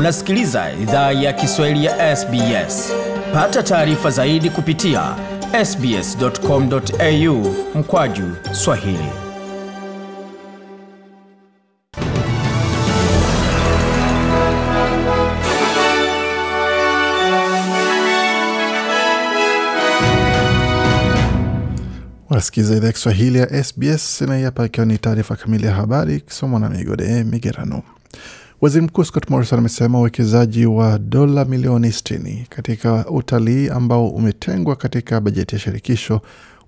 Unasikiliza idhaa ya Kiswahili ya SBS. Pata taarifa zaidi kupitia sbs.com.au mkwaju swahili. Wasikiza idhaa ya Kiswahili ya SBS na ikiwa ni taarifa kamili ya habari ikisomwa na Migode Migerano. Waziri Mkuu Scott Morrison amesema uwekezaji wa dola milioni 60 katika utalii ambao umetengwa katika bajeti ya shirikisho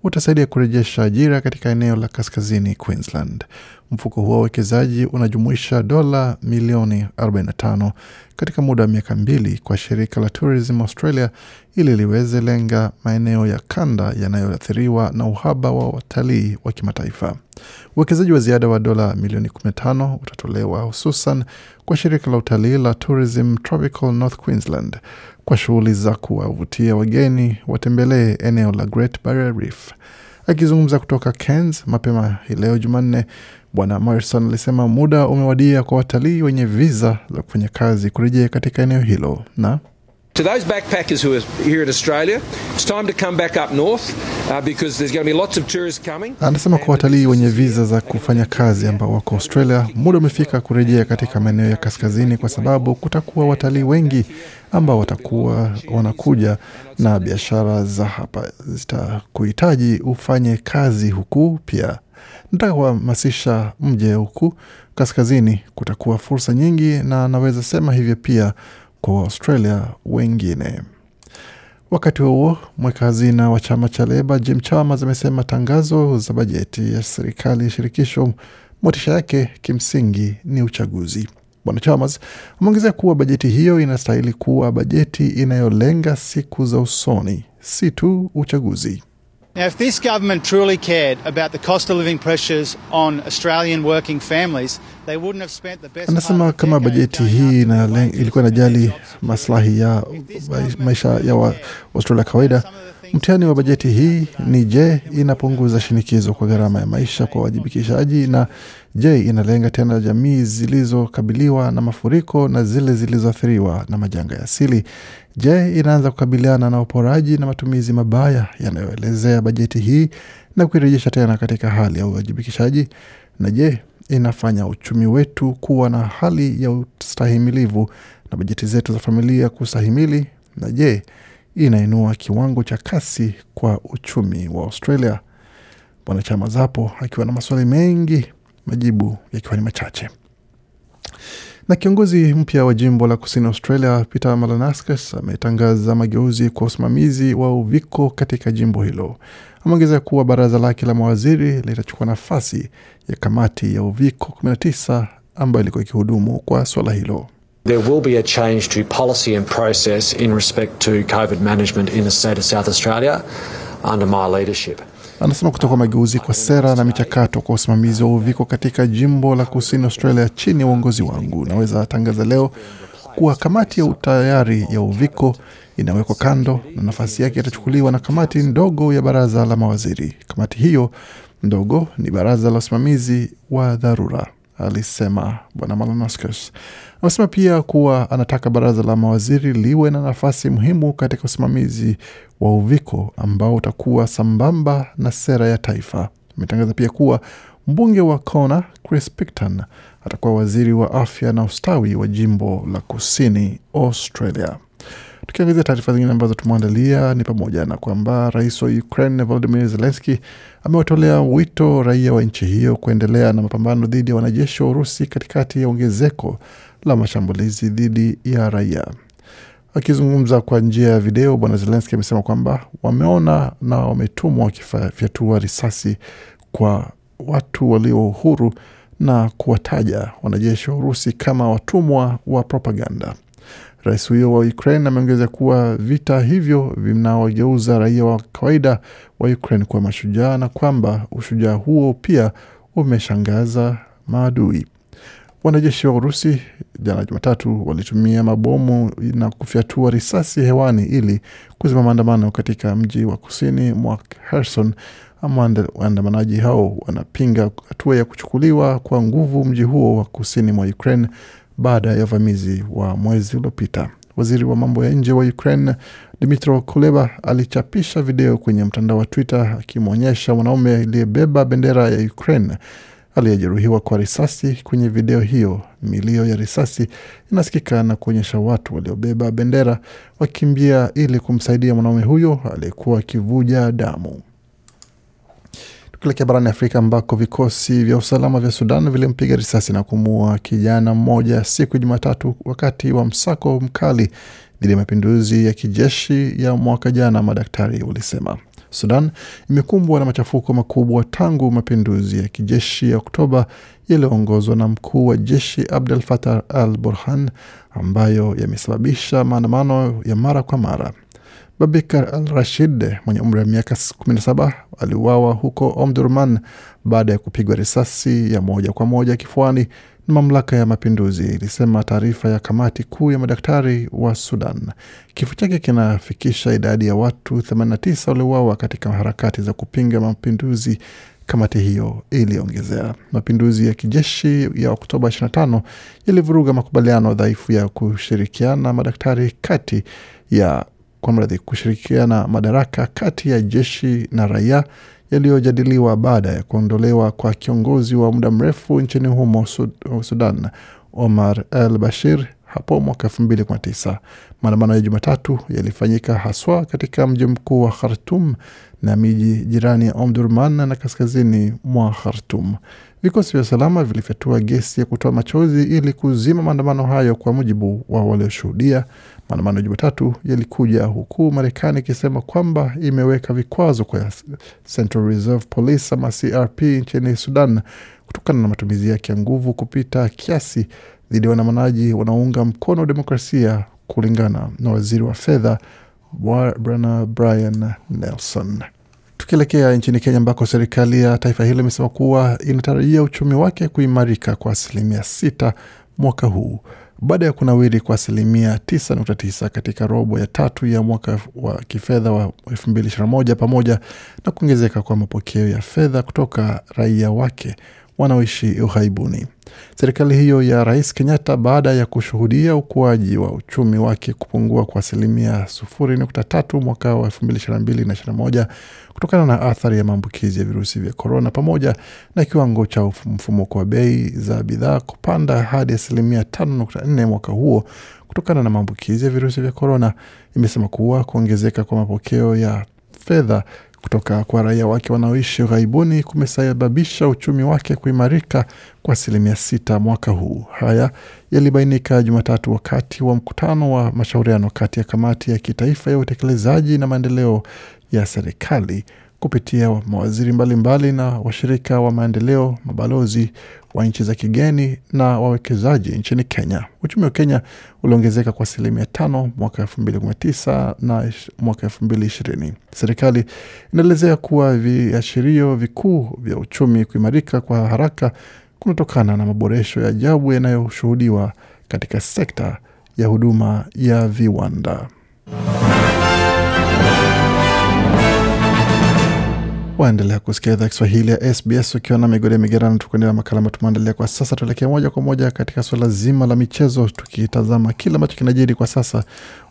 utasaidia kurejesha ajira katika eneo la kaskazini Queensland. Mfuko huo wa uwekezaji unajumuisha dola milioni 45 katika muda wa miaka mbili kwa shirika la Tourism Australia ili liweze lenga maeneo ya kanda yanayoathiriwa na uhaba wa watalii wa kimataifa. Uwekezaji wa ziada wa dola milioni 15 utatolewa hususan kwa shirika la utalii la Tourism Tropical North Queensland kwa shughuli za kuwavutia wageni watembelee eneo la Great Barrier Reef. Akizungumza kutoka Cairns mapema hii leo Jumanne, Bwana Morrison alisema muda umewadia kwa watalii wenye viza za kufanya kazi kurejea katika eneo hilo. Na To those backpackers who are here in Australia, it's time to come back up north uh, because there's going to be lots of tourists coming. Anasema kwa watalii wenye viza za kufanya kazi ambao wako Australia, muda umefika kurejea katika maeneo ya kaskazini, kwa sababu kutakuwa watalii wengi ambao watakuwa wanakuja na biashara za hapa zitakuhitaji ufanye kazi huku. Pia nataka kuhamasisha mje huku kaskazini, kutakuwa fursa nyingi, na naweza sema hivyo pia kwa Australia wengine. Wakati huo mweka hazina wa chama cha Leba Jim Chalmers amesema tangazo za bajeti ya serikali shirikisho motisha yake kimsingi ni uchaguzi. Bwana Chalmers ameongezea kuwa bajeti hiyo inastahili kuwa bajeti inayolenga siku za usoni, si tu uchaguzi. Now, if this government truly cared about the cost of living pressures on Australian working families, they wouldn't have spent the best Anasema kama bajeti hii wages ilikuwa inajali maslahi ya maisha ya wa Australia kawaida, mtihani wa bajeti hii ni je, inapunguza shinikizo kwa gharama ya maisha kwa wajibikishaji, na je, inalenga tena jamii zilizokabiliwa na mafuriko na zile zilizoathiriwa na majanga ya asili? Je, inaanza kukabiliana na uporaji na matumizi mabaya yanayoelezea bajeti hii na kuirejesha tena katika hali ya uwajibikishaji? Na je, inafanya uchumi wetu kuwa na hali ya ustahimilivu na bajeti zetu za familia kustahimili? Na je, inainua kiwango cha kasi kwa uchumi wa Australia? Bwana Chama Zapo akiwa na maswali mengi, majibu yakiwa ni machache. Na kiongozi mpya wa jimbo la kusini Australia Peter Malanauskas ametangaza mageuzi kwa usimamizi wa uviko katika jimbo hilo. Ameongeza kuwa baraza lake la mawaziri litachukua nafasi ya kamati ya uviko 19 ambayo ilikuwa ikihudumu kwa swala hilo. There will be a change to policy and process in respect to COVID management in the state of South Australia under my leadership. Anasema kutakuwa mageuzi kwa sera na michakato kwa usimamizi wa uviko katika jimbo la kusini Australia chini ya uongozi wangu. Naweza tangaza leo kuwa kamati ya utayari ya uviko inawekwa kando na nafasi yake itachukuliwa na kamati ndogo ya baraza la mawaziri. Kamati hiyo ndogo ni baraza la usimamizi wa dharura, alisema Bwana Malanauskas. Amesema pia kuwa anataka baraza la mawaziri liwe na nafasi muhimu katika usimamizi wa uviko ambao utakuwa sambamba na sera ya taifa. Ametangaza pia kuwa mbunge wa Kona Chris Picton atakuwa waziri wa afya na ustawi wa jimbo la kusini Australia. Tukiangazia taarifa zingine ambazo tumeandalia ni pamoja na kwamba rais wa Ukraine Volodymyr Zelensky amewatolea wito raia wa nchi hiyo kuendelea na mapambano dhidi ya wanajeshi wa Urusi katikati ya ongezeko la mashambulizi dhidi ya raia. Akizungumza kwa njia ya video, bwana Zelenski amesema kwamba wameona na wametumwa wakifyatua risasi kwa watu walio huru na kuwataja wanajeshi wa Urusi kama watumwa wa propaganda. Rais huyo wa Ukraine ameongeza kuwa vita hivyo vinawageuza raia wa kawaida wa Ukraine kuwa mashujaa na kwamba ushujaa huo pia umeshangaza maadui. Wanajeshi wa Urusi jana Jumatatu walitumia mabomu na kufyatua risasi hewani ili kuzima maandamano katika mji wa kusini mwa Kherson. Waandamanaji hao wanapinga hatua ya kuchukuliwa kwa nguvu mji huo wa kusini mwa Ukraine baada ya uvamizi wa mwezi uliopita. Waziri wa mambo ya nje wa Ukraine Dmytro Kuleba alichapisha video kwenye mtandao wa Twitter akimwonyesha mwanaume aliyebeba bendera ya Ukraine aliyejeruhiwa kwa risasi. Kwenye video hiyo, milio ya risasi inasikika na kuonyesha watu waliobeba bendera wakimbia ili kumsaidia mwanaume huyo aliyekuwa akivuja damu. Tukielekea barani Afrika ambako vikosi vya usalama vya Sudan vilimpiga risasi na kumuua kijana mmoja siku ya Jumatatu wakati wa msako mkali dhidi ya mapinduzi ya kijeshi ya mwaka jana, madaktari walisema. Sudan imekumbwa na machafuko makubwa tangu mapinduzi ya kijeshi ya Oktoba yaliyoongozwa na mkuu wa jeshi Abdel Fattah al Burhan, ambayo yamesababisha maandamano ya mara kwa mara. Babikar al Rashid mwenye umri wa miaka 17 aliuawa huko Omdurman baada ya kupigwa risasi ya moja kwa moja kifuani na mamlaka ya mapinduzi, ilisema taarifa ya kamati kuu ya madaktari wa Sudan. Kifo chake kinafikisha idadi ya watu 89 waliouawa katika harakati za kupinga mapinduzi. Kamati hiyo iliongezea, mapinduzi ya kijeshi ya Oktoba 25 yalivuruga makubaliano dhaifu ya kushirikiana madaktari kati ya kwa mradhi kushirikiana madaraka kati ya jeshi na raia yaliyojadiliwa baada ya kuondolewa kwa kiongozi wa muda mrefu nchini humo Sudan, Omar al Bashir hapo mwaka elfu mbili kumi na tisa. Maandamano ya Jumatatu yalifanyika haswa katika mji mkuu wa Khartum na miji jirani ya Omdurman na kaskazini mwa Khartum. Vikosi vya usalama vilifyatua gesi ya kutoa machozi ili kuzima maandamano hayo, kwa mujibu wa walioshuhudia. Maandamano Jumatatu yalikuja huku Marekani ikisema kwamba imeweka vikwazo kwa Central Reserve Police ama CRP nchini Sudan kutokana na matumizi yake ya nguvu kupita kiasi dhidi ya waandamanaji wanaounga mkono demokrasia, kulingana na waziri wa fedha Bwana Brian Nelson. Tukielekea nchini Kenya ambako serikali ya taifa hilo imesema kuwa inatarajia uchumi wake kuimarika kwa asilimia sita mwaka huu. Baada ya kunawiri kwa asilimia 9.9 katika robo ya tatu ya mwaka wa kifedha wa 2021 pamoja na kuongezeka kwa mapokeo ya fedha kutoka raia wake wanaoishi ughaibuni. Serikali hiyo ya Rais Kenyatta, baada ya kushuhudia ukuaji wa uchumi wake kupungua kwa asilimia 0.3 mwaka wa 2022 na 2021 kutokana na athari ya maambukizi ya virusi vya korona, pamoja na kiwango cha mfumuko wa bei za bidhaa kupanda hadi asilimia 5.4 mwaka huo kutokana na maambukizi ya virusi vya korona, imesema kuwa kuongezeka kwa mapokeo ya fedha kutoka kwa raia wake wanaoishi ughaibuni kumesababisha uchumi wake kuimarika kwa asilimia sita mwaka huu. Haya yalibainika Jumatatu wakati wa mkutano wa mashauriano kati ya kamati ya kitaifa ya utekelezaji na maendeleo ya serikali kupitia mawaziri mbalimbali mbali na washirika wa maendeleo, mabalozi wa nchi za kigeni na wawekezaji nchini Kenya. Uchumi wa Kenya uliongezeka kwa asilimia tano mwaka elfu mbili kumi na tisa na mwaka elfu mbili ishirini. Serikali inaelezea kuwa viashirio vikuu vya uchumi kuimarika kwa haraka kunatokana na maboresho ya ajabu yanayoshuhudiwa katika sekta ya huduma ya viwanda. Waendelea kusikia idhaa Kiswahili ya SBS ukiwa na migode migerano, tukuendelea makala ambayo tumeandalia kwa sasa. Tuelekee moja kwa moja katika suala zima la michezo, tukitazama kile ambacho kinajiri kwa sasa,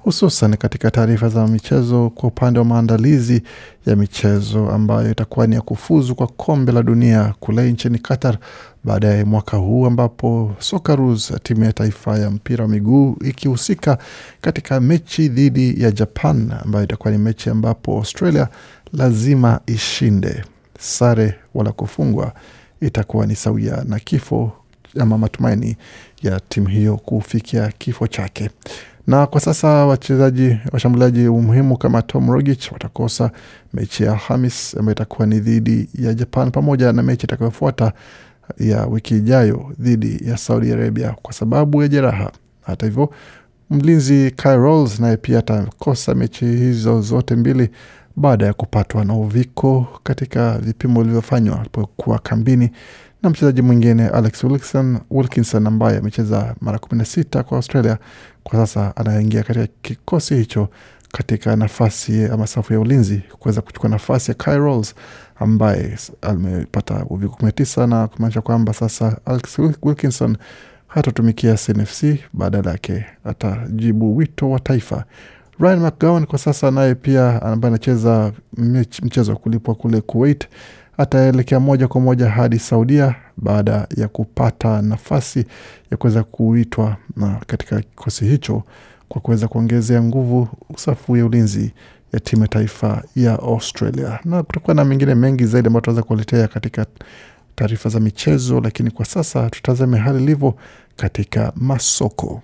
hususan katika taarifa za michezo kwa upande wa maandalizi ya michezo ambayo itakuwa ni ya kufuzu kwa kombe la dunia kule nchini Qatar baadaye mwaka huu, ambapo Socceroos, timu ya taifa ya mpira wa miguu ikihusika katika mechi dhidi ya Japan ambayo itakuwa ni mechi ambapo Australia lazima ishinde. Sare wala kufungwa itakuwa ni sawia na kifo ama matumaini ya timu hiyo kufikia kifo chake. Na kwa sasa wachezaji washambuliaji muhimu kama Tom Rogic watakosa mechi ya Alhamis ambayo itakuwa ni dhidi ya Japan pamoja na mechi itakayofuata ya wiki ijayo dhidi ya Saudi Arabia kwa sababu ya jeraha. Hata hivyo, mlinzi Kyle Rolls naye pia atakosa mechi hizo zote mbili baada ya kupatwa na uviko katika vipimo vilivyofanywa alipokuwa kambini. Na mchezaji mwingine Alex Wilkinson, Wilkinson ambaye amecheza mara kumi na sita kwa Australia kwa sasa anaingia katika kikosi hicho katika nafasi ama safu ya ulinzi kuweza kuchukua nafasi ya Kyle Rolls ambaye amepata uviko kumi na tisa na kumaanisha kwamba sasa Alex Wilkinson hatatumikia SNFC, badala yake atajibu wito wa taifa. Ryan McGowan kwa sasa naye pia ambaye anacheza mchezo wa kulipwa kule Kuwait ataelekea moja kwa moja hadi Saudia baada ya kupata nafasi ya kuweza kuitwa na katika kikosi hicho kwa kuweza kuongezea nguvu safu ya ulinzi ya timu ya taifa ya Australia. Na kutakuwa na mengine mengi zaidi ambayo tunaweza kuwaletea katika taarifa za michezo, lakini kwa sasa tutazame hali ilivyo katika masoko.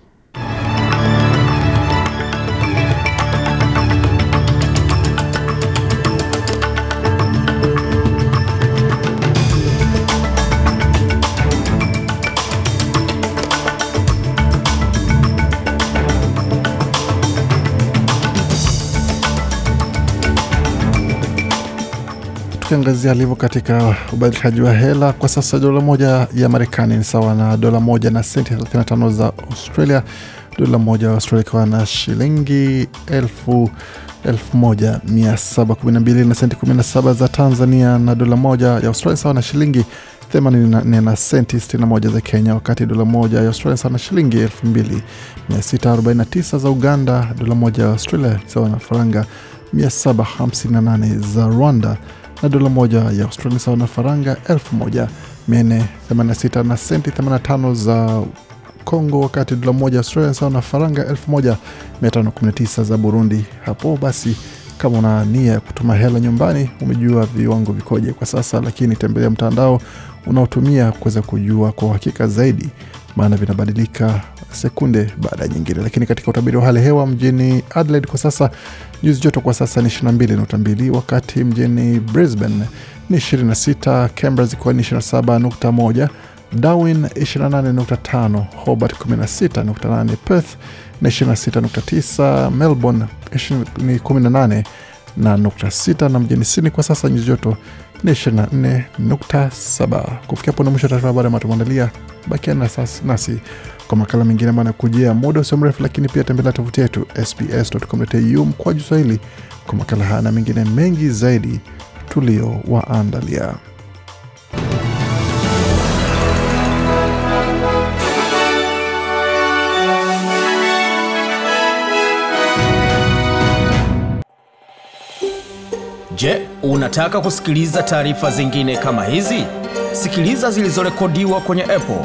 Tukiangazia alivyo katika ubadilishaji wa hela kwa sasa, dola moja ya Marekani ni sawa na dola moja na senti 35 za Australia. Dola moja ya Australia ikiwa na shilingi elfu 1712 na senti 17 za Tanzania, na dola moja ya Australia sawa na shilingi 84 na senti 61 za Kenya, wakati dola moja ya Australia sawa na shilingi 2649 za Uganda. Dola moja ya Australia sawa na faranga 758 za Rwanda na dola moja ya Australia sawa na faranga 1486 na senti 85 za Congo, wakati dola moja ya Australia sawa na faranga 1519 za Burundi. Hapo basi, kama una nia ya kutuma hela nyumbani, umejua viwango vikoje kwa sasa, lakini tembelea mtandao unaotumia kuweza kujua kwa uhakika zaidi, maana vinabadilika sekunde baada ya nyingine. Lakini katika utabiri wa hali hewa mjini Adelaide kwa sasa nyuzi joto kwa sasa ni 22.2, wakati mjini Brisbane ni 26, Canberra zikiwa ni 27.1, Darwin 28.5, Hobart 16.8, Perth ni 26.9, Melbourne ni 18 na nukta sita na mjini Sydney kwa sasa nyuzi joto ni 24.7. Kufikia hapo na mwisho taarifa habari ambayo tumeandalia. Bakia nasi kwa makala mengine ambayo anakujia muda usio mrefu, lakini pia tembelea tovuti yetu sbs.com.au mkwaju Swahili kwa makala haya na mengine mengi zaidi tuliowaandalia. Je, unataka kusikiliza taarifa zingine kama hizi? Sikiliza zilizorekodiwa kwenye Apple,